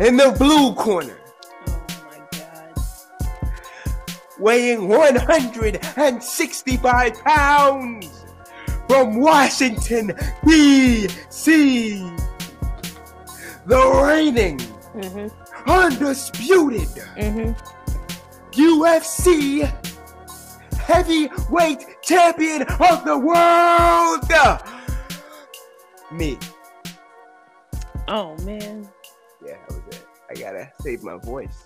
in the blue corner. Oh my god. weighing 165 pounds from Washington, D.C. The reigning, Mm-hmm. undisputed Mm-hmm. UFC heavyweight champion of the world. Me. Oh man. I gotta save my voice.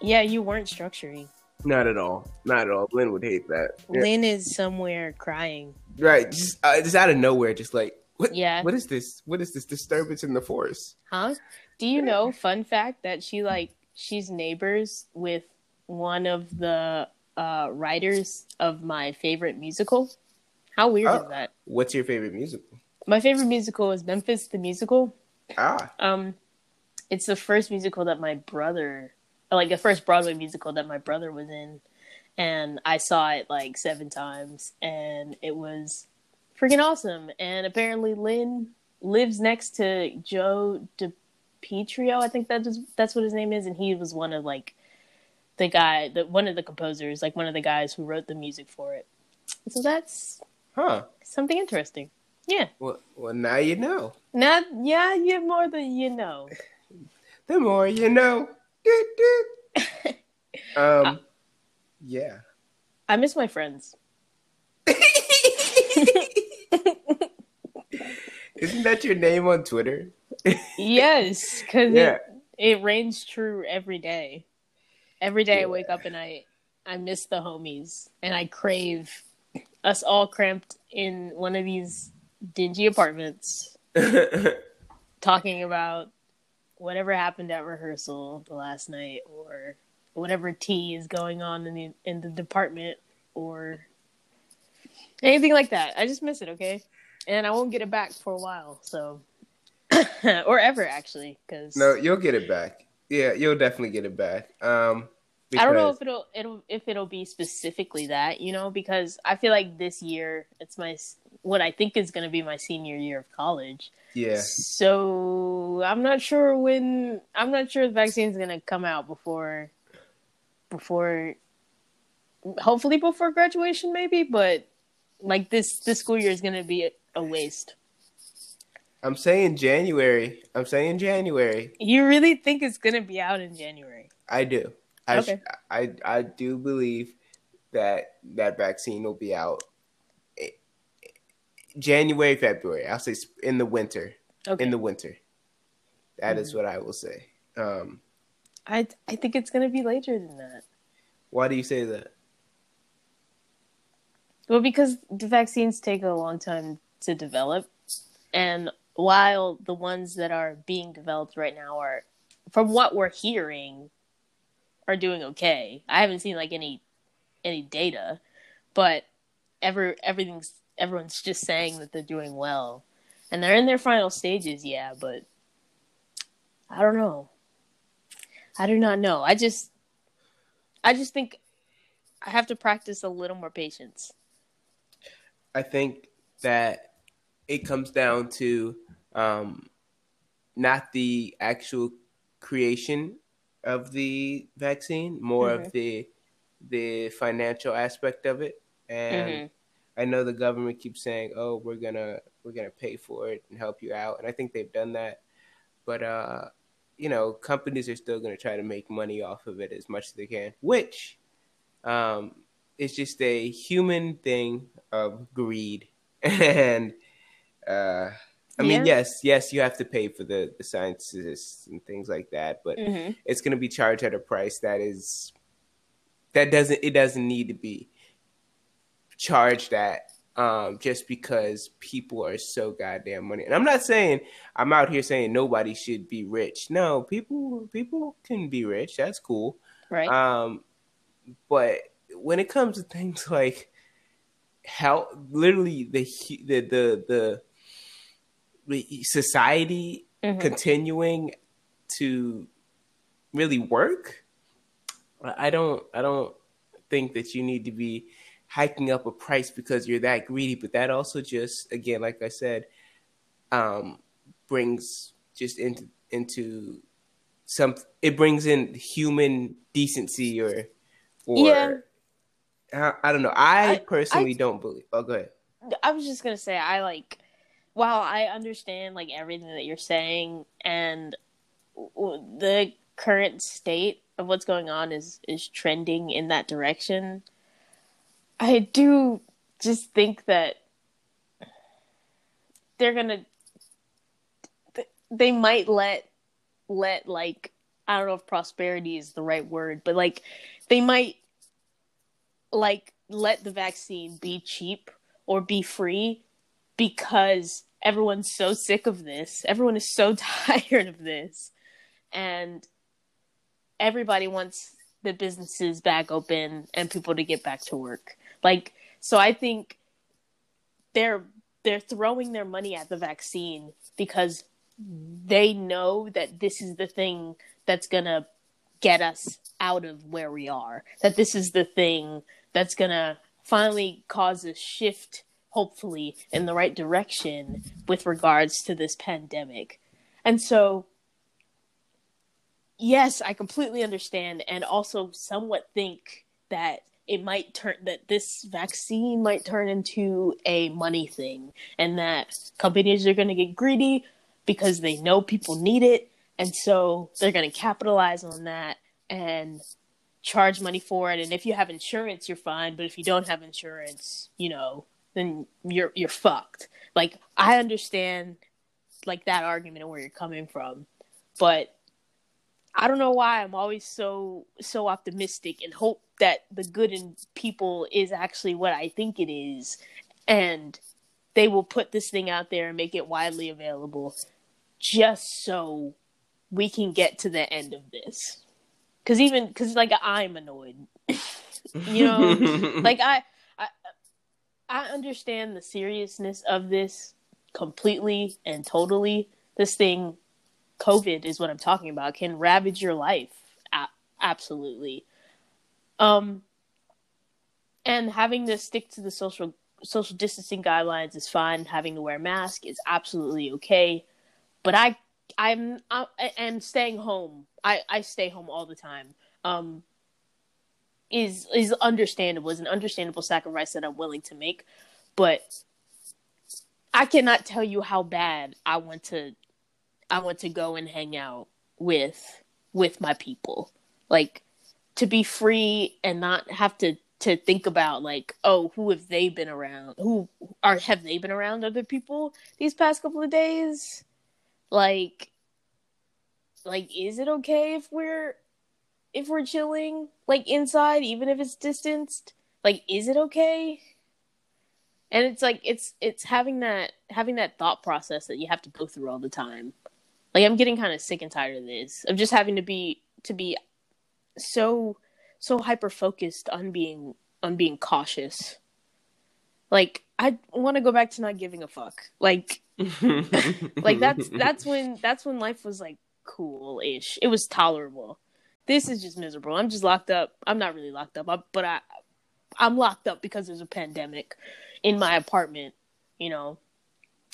Yeah, you weren't structuring. Not at all. Not at all. Lynn would hate that. Yeah. Lynn is somewhere crying. Right. Just, uh, just out of nowhere, just like, what, Yeah. what is this? What is this disturbance in the forest? Huh? Do you know, fun fact, that she like she's neighbors with one of the uh writers of my favorite musical? How weird Oh. is that? What's your favorite musical? My favorite musical is Memphis the Musical. Ah, Um it's the first musical that my brother like the first Broadway musical that my brother was in and I saw it like seven times and it was freaking awesome. And apparently Lynn lives next to Joe DiPietro I think that is that's what his name is and he was one of like the guy the one of the composers like one of the guys who wrote the music for it. So that's huh. something interesting. Yeah. Well, well, now you know. now yeah you have more than you know The more you know. Doot, doot. um, yeah. I miss my friends Isn't that your name on Twitter? Yes, because Yeah. it, it reigns true every day. Every day I wake up and I I miss the homies and I crave us all cramped in one of these dingy apartments talking about whatever happened at rehearsal the last night or whatever tea is going on in the in the department or anything like that. I just miss it, okay? And I won't get it back for a while, so or ever actually, because no, you'll get it back. Yeah, you'll definitely get it back. Um, I don't know if it'll it'll if it'll be specifically that, you know, because I feel like this year it's my what I think is going to be my senior year of college. Yeah. So I'm not sure when I'm not sure the vaccine's going to come out before before hopefully before graduation maybe, but like this this school year is going to be a, a waste. I'm saying January. I'm saying January. You really think it's going to be out in January? I do. I, Okay. I I do believe that that vaccine will be out eh, January, February. I'll say in the winter. Okay. In the winter. That is Mhm. what I will say. Um, I I think it's going to be later than that. why do you say that? Well, because the vaccines take a long time to develop, and while the ones that are being developed right now are, from what we're hearing, are doing okay. I haven't seen like any any data, but ever everything's everyone's just saying that they're doing well, and they're in their final stages. Yeah, but I don't know. I do not know. I just I just think I have to practice a little more patience. I think that it comes down to um, not the actual creation of the vaccine, more Mhm. of the the financial aspect of it. And Mhm. I know the government keeps saying, "Oh, we're gonna we're gonna pay for it and help you out," and I think they've done that. But uh, you know, companies are still gonna try to make money off of it as much as they can, which um, is just a human thing of greed and. Uh, I mean, Yeah. yes, yes, you have to pay for the, the scientists and things like that, but Mm-hmm. it's going to be charged at a price that is that doesn't it doesn't need to be charged at um, just because people are so goddamn money. And I'm not saying I'm out here saying nobody should be rich. No, people people can be rich. That's cool. Right. Um, but when it comes to things like how literally the the the, the society Mhm. continuing to really work i don't i don't think that you need to be hiking up a price because you're that greedy but that also just again like i said um brings just into into some it brings in human decency or or Yeah. I, I don't know. I, I- personally I- don't believe. Oh, go ahead. I was just gonna say I like while I understand like everything that you're saying and the current state of what's going on is is trending in that direction. I do just think that they're gonna they might let let like I don't know if prosperity is the right word, but like they might like let the vaccine be cheap or be free because everyone's so sick of this. Everyone is so tired of this. And everybody wants the businesses back open and people to get back to work. Like so I think they're they're throwing their money at the vaccine because they know that this is the thing that's going to get us out of where we are. That this is the thing that's going to finally cause a shift, hopefully, in the right direction with regards to this pandemic. And so, yes, I completely understand and also somewhat think that it might turn that this vaccine might turn into a money thing and that companies are going to get greedy because they know people need it. And so they're going to capitalize on that and charge money for it. And if you have insurance you're fine. But if you don't have insurance you know then you're you're fucked. Like i understand like that argument and where you're coming from but i don't know why i'm always so so optimistic and hope that the good in people is actually what i think it is and they will put this thing out there and make it widely available just so we can get to the end of this. Because even because like i'm annoyed. You know? Like I, I understand the seriousness of this completely and totally. This thing covid is what i'm talking about can ravage your life A- absolutely. Um and having to stick to the social social distancing guidelines is fine. Having to wear a mask is absolutely okay. But i i'm i am staying home. I i stay home all the time. Um is is understandable. Is an understandable sacrifice that i'm willing to make but i cannot tell you how bad i want to i want to go and hang out with with my people. Like to be free and not have to to think about like oh who have they been around? Who are have they been around other people these past couple of days? Like like is it okay if we're if we're chilling like inside even if it's distanced like is it okay? And it's like it's it's having that having that thought process that you have to go through all the time. Like i'm getting kind of sick and tired of this of just having to be to be so so hyper focused on being on being cautious. Like i want to go back to not giving a fuck. Like like that's that's when that's when life was like cool-ish. It was tolerable this is just miserable. I'm just locked up. I'm not really locked up but i i'm locked up because there's a pandemic in my apartment you know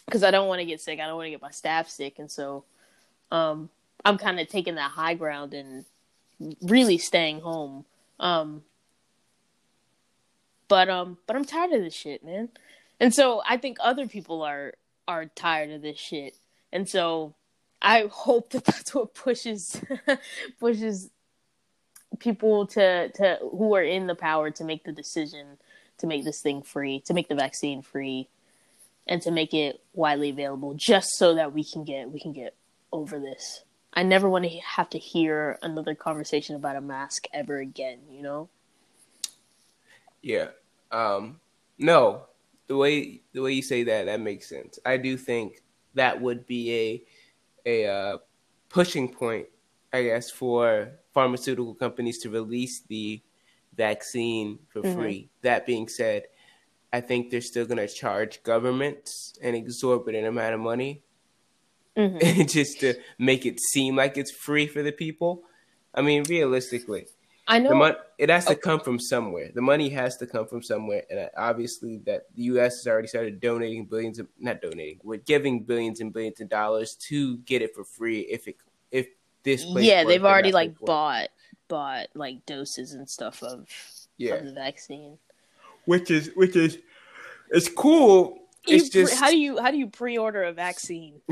because i don't want to get sick. I don't want to get my staff sick and so um i'm kind of taking that high ground and really staying home. Um but um but i'm tired of this shit man. And so i think other people are are tired of this shit. And so i hope that that's what pushes pushes people to to who are in the power to make the decision to make this thing free to make the vaccine free and to make it widely available just so that we can get we can get over this i never want to have to hear another conversation about a mask ever again you know Yeah. Um, no, the way the way you say that that makes sense. I do think that would be a a uh, pushing point, I guess, for pharmaceutical companies to release the vaccine for Mhm. free. That being said, I think they're still going to charge governments an exorbitant amount of money mm-hmm. just to make it seem like it's free for the people. I mean, realistically, i know the mon- it has to Oh. come from somewhere. The money has to come from somewhere, and uh, obviously that the U.S. has already started donating billions of not donating, we're giving billions and billions of dollars to get it for free if it if this place yeah, they've already like worked. bought bought like doses and stuff of yeah, of the vaccine. which is which is it's cool. It's pre- just how do you how do you pre-order a vaccine?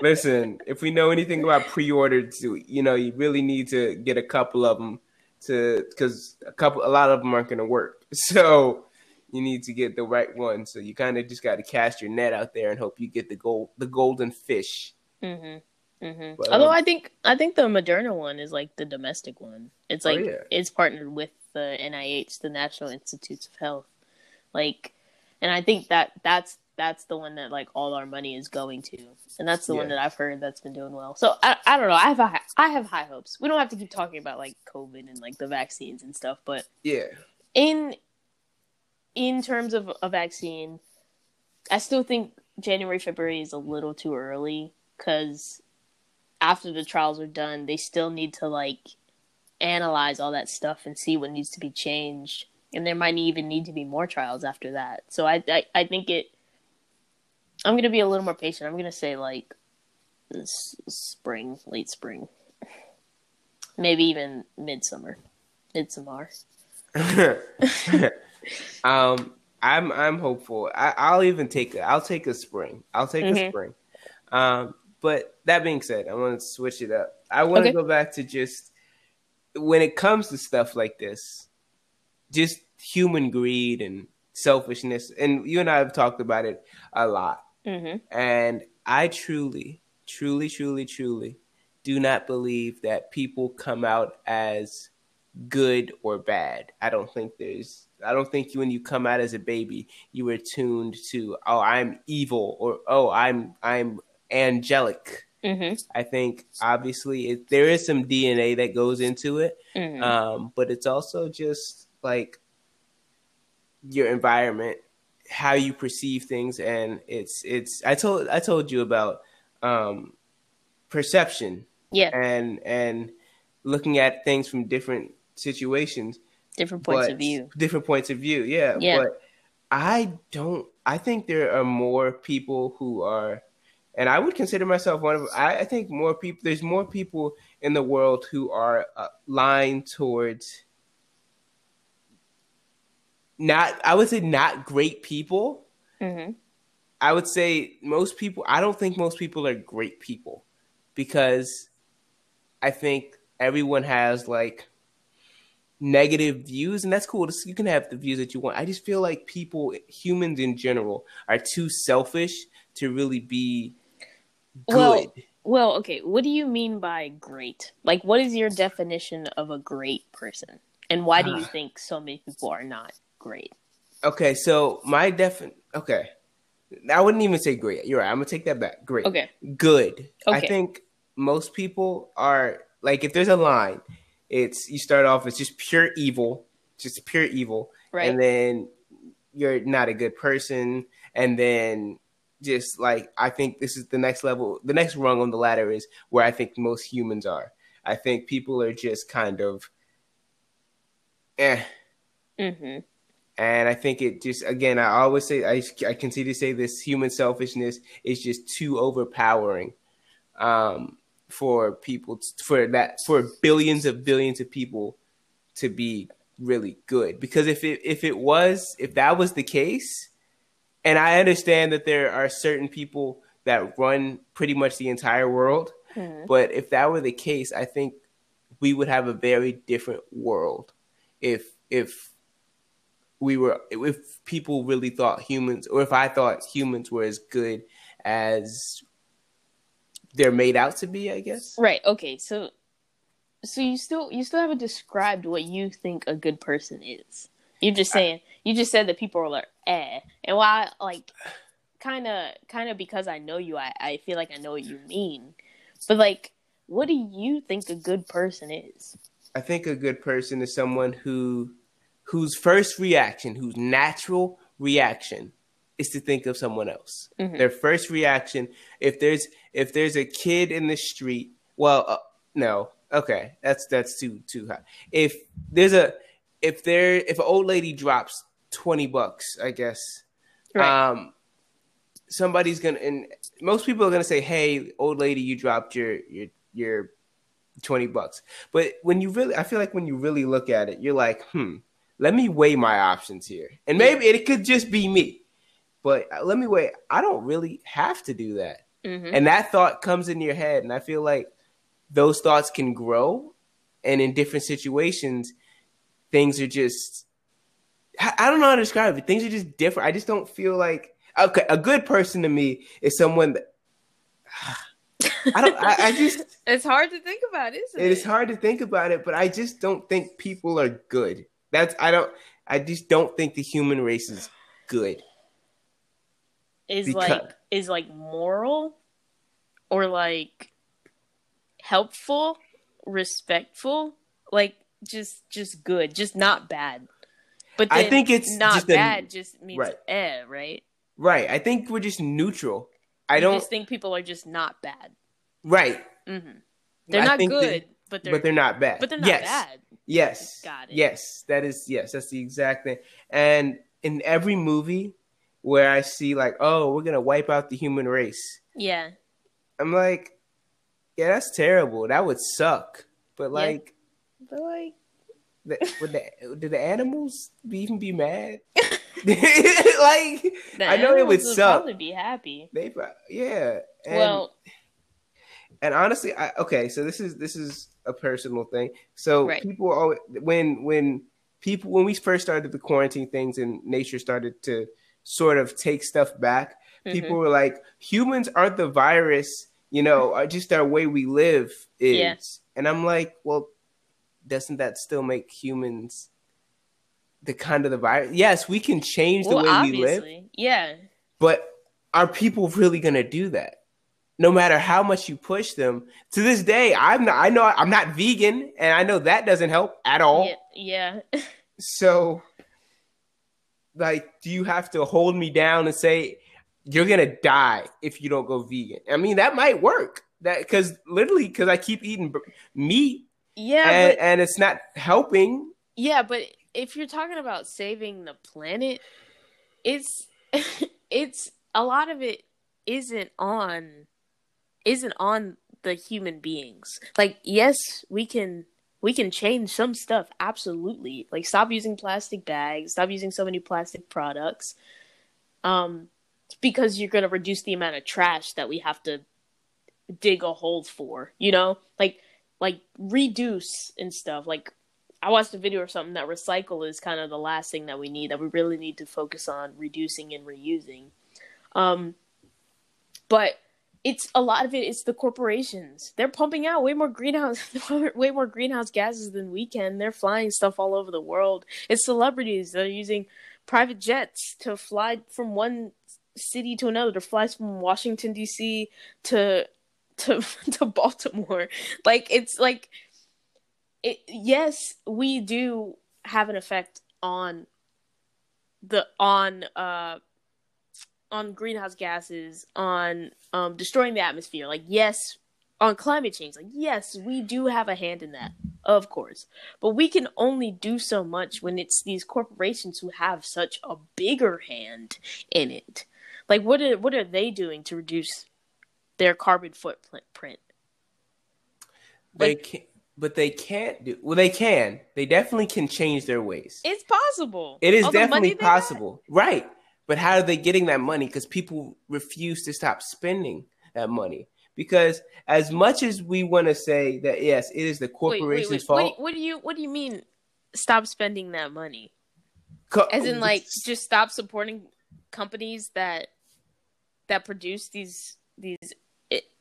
Listen, if we know anything about pre-orders, you know, you really need to get a couple of them to because a couple, a lot of them aren't going to work. So you need to get the right one. So you kind of just got to cast your net out there and hope you get the gold, the golden fish. Mm-hmm. Mm-hmm. But, Although um, I think I think the Moderna one is like the domestic one. It's Oh, like yeah. it's partnered with the NIH, the National Institutes of Health. Like, and I think that that's that's the one that like all our money is going to, and that's the one that I've heard that's been doing well. So I I don't know. I have a, I have high hopes. We don't have to keep talking about like COVID and like the vaccines and stuff, but Yeah, in in terms of a vaccine, I still think January February is a little too early because after the trials are done, they still need to like analyze all that stuff and see what needs to be changed, and there might even need to be more trials after that. So I I, I think it. I'm gonna be a little more patient. I'm gonna say like s- spring, late spring, maybe even midsummer, midsummer. um, I'm I'm hopeful. I, I'll even take a, I'll take a spring. I'll take a Mhm. spring. Um, but that being said, I want to switch it up. I want to Okay. go back to just when it comes to stuff like this, just human greed and selfishness. And you and I have talked about it a lot. Mm-hmm. And I truly, truly, truly, truly do not believe that people come out as good or bad. I don't think there's I don't think when you come out as a baby, you were tuned to oh I'm evil or oh I'm I'm angelic. Mm-hmm. I think obviously it, there is some DNA that goes into it, Mm-hmm. um, but it's also just like your environment, how you perceive things, and it's it's. I told I told you about um, perception yeah, and and looking at things from different situations, different points but- of view. different points of view. Yeah, Yeah. but I don't. I think there are more people who are, and I would consider myself one of. I, I think more people. There's more people in the world who are uh, lying towards. Not, I would say, not great people. Mm-hmm. I would say most people. I don't think most people are great people, because I think everyone has like negative views, and that's cool. You can have the views that you want. I just feel like people, humans in general, are too selfish to really be good. Well- Well, okay. What do you mean by great? Like, what is your definition of a great person, and why do you think so many people are not great? okay, so my defin. Okay, I wouldn't even say great. You're right. I'm gonna take that back. Great. Okay. good. I think most people are like if there's a line, it's you start off as just pure evil, just pure evil, Right. and then you're not a good person, and then just like I think this is the next level, the next rung on the ladder is where I think most humans are. I think people are just kind of, eh. Mm-hmm. And I think it just again, I always say I I continue to say this human selfishness is just too overpowering um, for people for that for billions of billions of people to be really good. Because if it if it was if that was the case, and I understand that there are certain people that run pretty much the entire world, Mm-hmm. but if that were the case, I think we would have a very different world if if we were if people really thought humans or if I thought humans were as good as they're made out to be, I guess. Right. Okay. So, so you still you still haven't described what you think a good person is. You're just saying you just said that people are eh, and why like kind of kind of because I know you, I I feel like I know what you mean, but like, what do you think a good person is? I think a good person is someone who whose first reaction, whose natural reaction is to think of someone else. Mhm. Their first reaction, if there's if there's a kid in the street, well, uh, no, okay, that's that's too too high. If there's a if there if an old lady drops twenty bucks, I guess, Right. um, somebody's gonna and most people are gonna say, "Hey, old lady, you dropped your your your twenty bucks." But when you really, I feel like when you really look at it, you're like, "Hmm, let me weigh my options here," and maybe it could just be me. But uh, let me weigh. I don't really have to do that, Mhm. and that thought comes in your head, and I feel like those thoughts can grow, and in different situations, things are just. I I don't know how to describe it. Things are just different. I just don't feel like okay. A good person to me is someone that I don't. I, I just it's hard to think about, isn't it? it is hard to think about it, but I just don't think people are good. That's I don't. I just don't think the human race is good. Is because- like is like moral or like helpful, respectful, like just just good, just not bad. But I think it's not just a- bad. just means right. eh, right? Right. I think we're just neutral. I You don't. just think people are just not bad. right. Mm-hmm. They're I not good, that- but they're but they're not bad. but they're not yes. bad. Yes. Got it. Yes. That is yes. That's the exact thing. And in every movie where I see like, oh, we're gonna wipe out the human race, Yeah. I'm like, yeah, that's terrible. That would suck. But like, But like would the did the animals be, even be mad? like, I know it would animals suck. probably be happy. they, yeah. And, well, and honestly, I, okay, so this is this is a personal thing. So Right. people always when when people when we first started the quarantine things and nature started to sort of take stuff back, people mhm. were like, humans aren't the virus, you know, are just our way we live is. Yeah. And I'm like, well, doesn't that still make humans the kind of the virus? Yes, we can change the well, way we live, yeah. but are people really going to do that? No matter how much you push them, to this day, I'm not. I know I'm not vegan, and I know that doesn't help at all. Yeah, yeah. So, like, do you have to hold me down and say you're gonna die if you don't go vegan? I mean, that might work. That because literally, because I keep eating meat yeah, and, but and it's not helping. yeah, but if you're talking about saving the planet, it's it's a lot of it isn't on isn't on the human beings. Like, yes, we can we can change some stuff, absolutely. Like stop using plastic bags, stop using so many plastic products. Um because you're gonna reduce the amount of trash that we have to dig a hole for, you know? Like like reduce and stuff. Like I watched a video or something that recycle is kind of the last thing that we need that we really need to focus on reducing and reusing. Um, but it's a lot of it. It's the corporations. They're pumping out way more greenhouse, way more greenhouse gases than we can. They're flying stuff all over the world. It's celebrities that are using private jets to fly from one city to another. To fly from Washington D.C. to to to Baltimore. Like it's like it, yes, we do have an effect on the on uh on greenhouse gases, on um destroying the atmosphere. Like yes, on climate change. Like yes, we do have a hand in that. Of course. But we can only do so much when it's these corporations who have such a bigger hand in it. Like what are what are they doing to reduce their carbon footprint? They Like- can, but they can't do. Well, they can. They definitely can change their ways. It's possible. It is All definitely possible, right? But how are they getting that money? Because people refuse to stop spending that money. Because as much as we want to say that yes, it is the corporation's wait, wait. fault. What, do- what do you what do you mean? Stop spending that money, co- as in like just stop supporting companies that that produce these these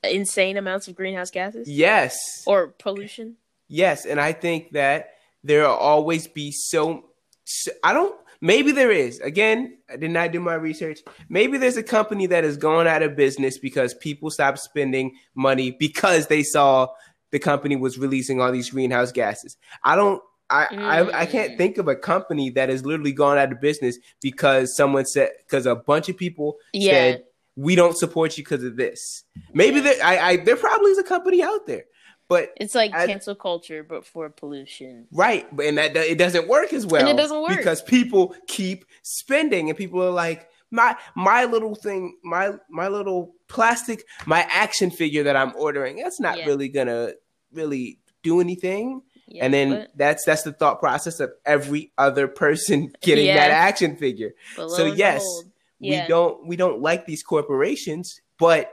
insane amounts of greenhouse gases yes, or pollution. yes, and I think that there will always be so, so. I don't. Maybe there is. Again, I did not do my research. Maybe there's a company that has gone out of business because people stopped spending money because they saw the company was releasing all these greenhouse gases. I don't. I, I I can't Mm. think of a company that has literally gone out of business because someone said because a bunch of people Yeah, said we don't support you because of this. Maybe Yeah. there I, I there probably is a company out there, but it's like I- cancel culture, but for pollution. Right, but and that it doesn't work as well. And it doesn't work. because people keep spending, and people are like, my my little thing, my my little plastic, my action figure that I'm ordering, that's not Yeah. really gonna really do anything. Yeah, and then but- that's that's the thought process of every other person getting that action figure. so yes, behold, yeah, We don't we don't like these corporations, but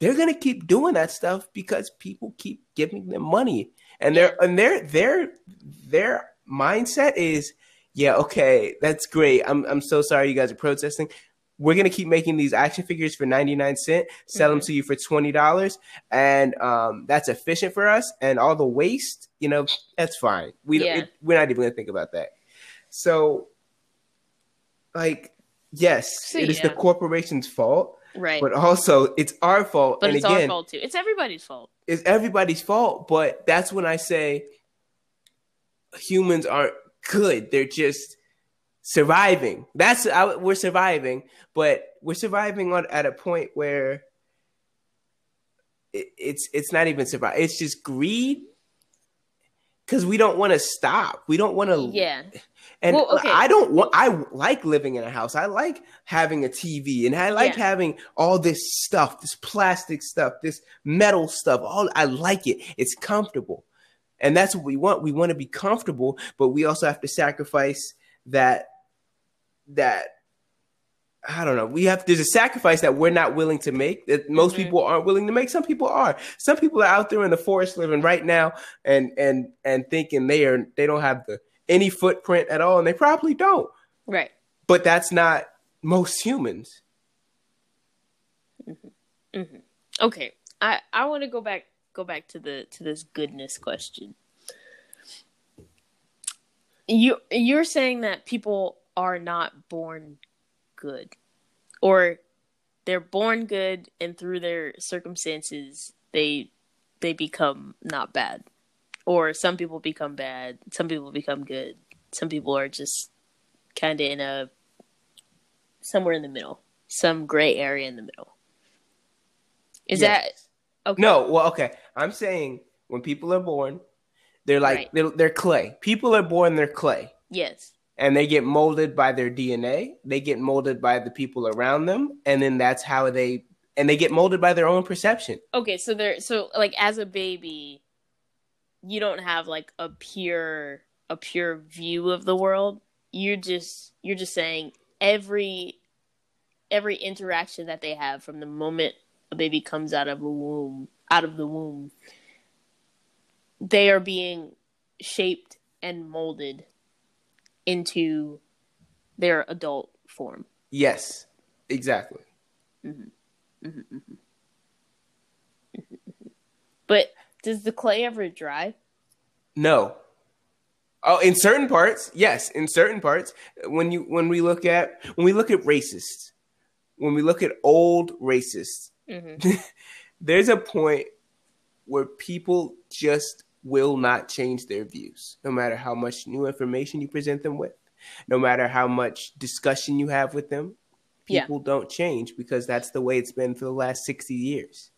they're gonna keep doing that stuff because people keep giving them money. And their and their their their mindset is, yeah, okay, that's great. I'm I'm so sorry you guys are protesting. We're gonna keep making these action figures for 99 cent, sell them Mhm. to you for twenty dollars, and um, that's efficient for us. And all the waste, you know, that's fine. We Yeah. it, we're not even gonna think about that. So, like, yes, So, it is the corporation's fault, right. but also it's our fault. But and it's again, our fault too. It's everybody's fault. it's everybody's fault. But that's when I say humans aren't good. They're just surviving. That's I, we're surviving, but we're surviving on at a point where it, it's it's not even survive. It's just greed. Because we don't want to stop. We don't want to. Yeah. And Well, okay. I don't want. I like living in a house. I like having a TV, and I like Yeah. having all this stuff, this plastic stuff, this metal stuff. All I like it. It's comfortable, and that's what we want. We want to be comfortable, but we also have to sacrifice that. That I don't know. We have there's a sacrifice that we're not willing to make that most Mhm. people aren't willing to make. Some people are. Some people are out there in the forest living right now and and and thinking they are they don't have the any footprint at all, and they probably don't. Right. But that's not most humans. Okay. I I want to go back go back to the to this goodness question. You you're saying that people are not born good or they're born good and through their circumstances they they become not bad or some people become bad some people become good some people are just kind of in a somewhere in the middle some gray area in the middle is Yes. that okay No, well, okay. I'm saying when people are born, they're like Right. they're, they're clay. People are born, they're clay, yes and they get molded by their DNA. They get molded by the people around them, and then that's how they and they get molded by their own perception. okay so they're so like as a baby you don't have like a pure a pure view of the world you're just you're just saying every every interaction that they have from the moment a baby comes out of a womb out of the womb they are being shaped and molded into their adult form Yes, exactly. Mm-hmm. Mm-hmm, mm-hmm. but does the clay ever dry No. Oh, in certain parts, yes. In certain parts, when you when we look at when we look at racists, when we look at old racists, mm-hmm. there's a point where people just will not change their views, no matter how much new information you present them with, no matter how much discussion you have with them. Yeah. People don't change because that's the way it's been for the last 60 years.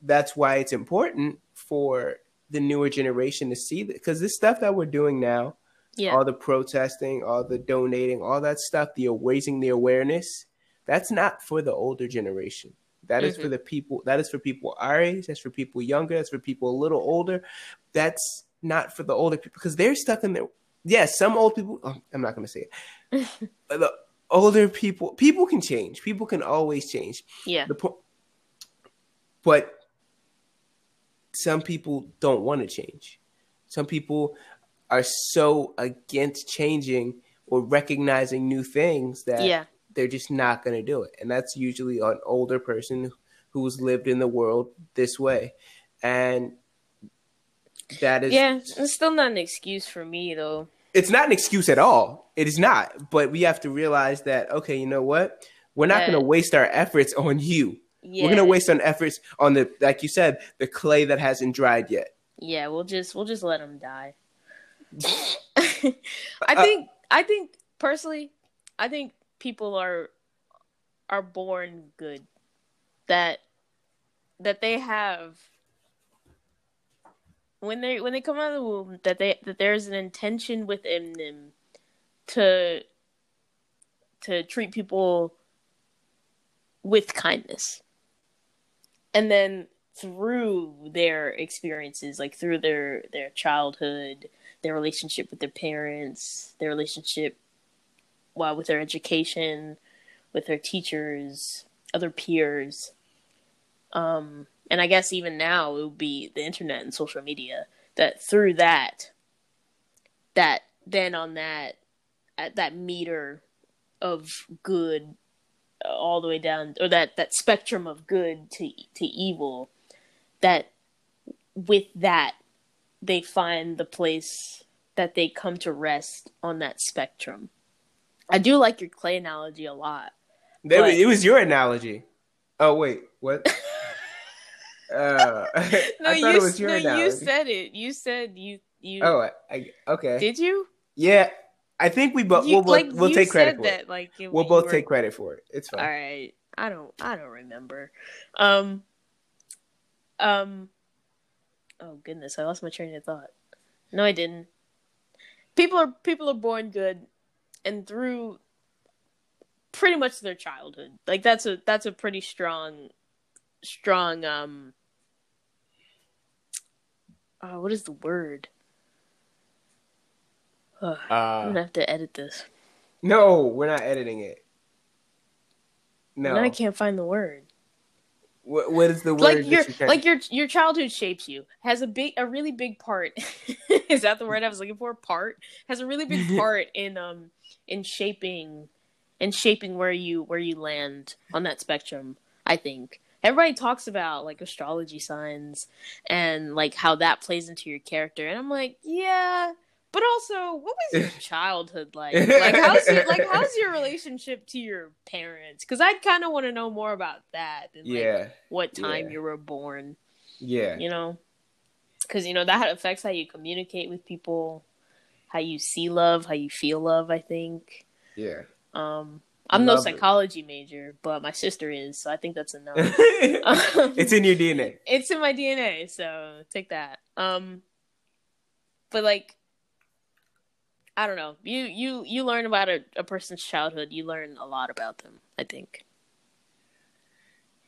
That's why it's important for the newer generation to see that because this stuff that we're doing now, yeah all the protesting, all the donating, all that stuff, the raising the awareness, that's not for the older generation. That is for mm-hmm. the people. That is for people our age. That's for people younger. That's for people a little older. That's not for the older people because they're stuck in their. Yes, some old people. Oh, I'm not going to say it. The older people, people can change. People can always change. yeah The po- but some people don't want to change. Some people are so against changing or recognizing new things that yeah they're just not going to do it. And that's usually an older person who's lived in the world this way. And that is Yeah, it's still not an excuse for me though. it's not an excuse at all. It is not. But we have to realize that okay, you know what? We're not Yeah. going to waste our efforts on you. Yeah, We're going to waste our efforts on the like you said, the clay that hasn't dried yet. Yeah, we'll just we'll just let them die. Uh, I think I think personally, I think people are are born good. That that they have when they when they come out of the womb that they that there's an intention within them to to treat people with kindness. And then through their experiences, like through their their childhood, their relationship with their parents, their relationship well, with their education, with their teachers, other peers. Um, and I guess even now it would be the internet and social media that through that, that then on that, at that meter of good all the way down or that that spectrum of good to to evil that with that they find the place that they come to rest on that spectrum i do like your clay analogy a lot There, it was your analogy. Oh wait, what? uh, no, I you, it was your no, analogy. you said it you said you you oh, I, okay. did you yeah, I think we both we'll, like, we'll, we'll take credit for that it. like you- We'll both were- take credit for it. It's fine. All right. I don't I don't remember. Um um Oh goodness, I lost my train of thought. No, I didn't. People are people are born good and through pretty much their childhood. Like that's a that's a pretty strong strong um uh, what is the word? Ugh, I'm Uh, gonna have to edit this. no, we're not editing it. No. Now I can't find the word. What, what is the word? like your you're like your your childhood shapes you has a big a really big part is that the word i was looking for part has a really big part in um in shaping in shaping where you where you land on that spectrum i think. Everybody talks about like astrology signs and like how that plays into your character. And i'm like yeah but also what was your childhood like? Like how's your like how's your relationship to your parents? Because i kind of want to know more about that and, like, yeah, what time Yeah. you were born, yeah, you know? Because, you know, that affects how you communicate with people, how you see love, how you feel love, I think. yeah. Um, I'm no Love it. psychology major, but my sister is, so I think that's enough. it's in your DNA. it's in my DNA, so take that. Um, but like, I don't know. You you you learn about a, a person's childhood. You learn a lot about them. I think.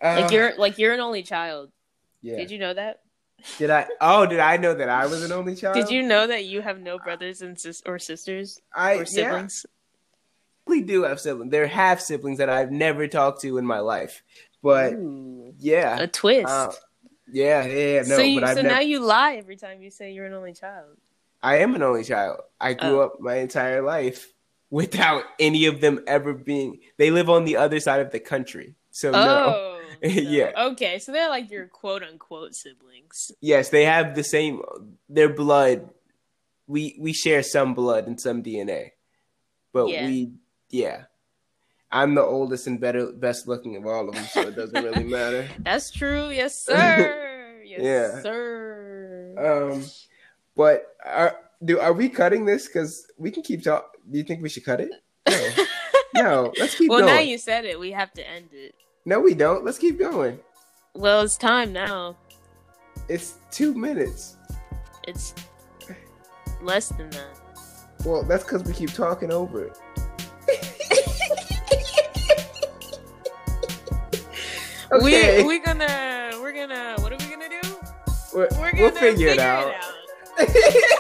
Like Uh, you're like you're an only child. Yeah. Did you know that? Did I? Oh, did I know that I was an only child? Did you know that you have no brothers and sis- or sisters I or yeah, siblings? we do have siblings. They're half siblings that I've never talked to in my life. But Ooh, yeah, a twist. uh, yeah, yeah, yeah, no. so you, but I've so never, now you lie every time you say you're an only child. I am an only child. I grew Oh. up my entire life without any of them ever being. They live on the other side of the country, so no. Oh, so- Yeah. Okay, so they're like your quote unquote siblings. Yes, they have the same. Their blood. We we share some blood and some DNA, but Yeah. we yeah. I'm the oldest and better, best looking of all of them, so it doesn't really matter. That's true. Yes, sir. Yes, Yeah. sir. Um, but are do are we cutting this? Because we can keep talking. Do you think we should cut it? No, no. Let's keep well, going. now you said it. We have to end it. No, we don't. Let's keep going. Well, it's time now. It's two minutes. It's less than that. Well, that's because we keep talking over it. Okay. We we gonna we're gonna what are we gonna do? We're, We're gonna we'll figure, it out. out.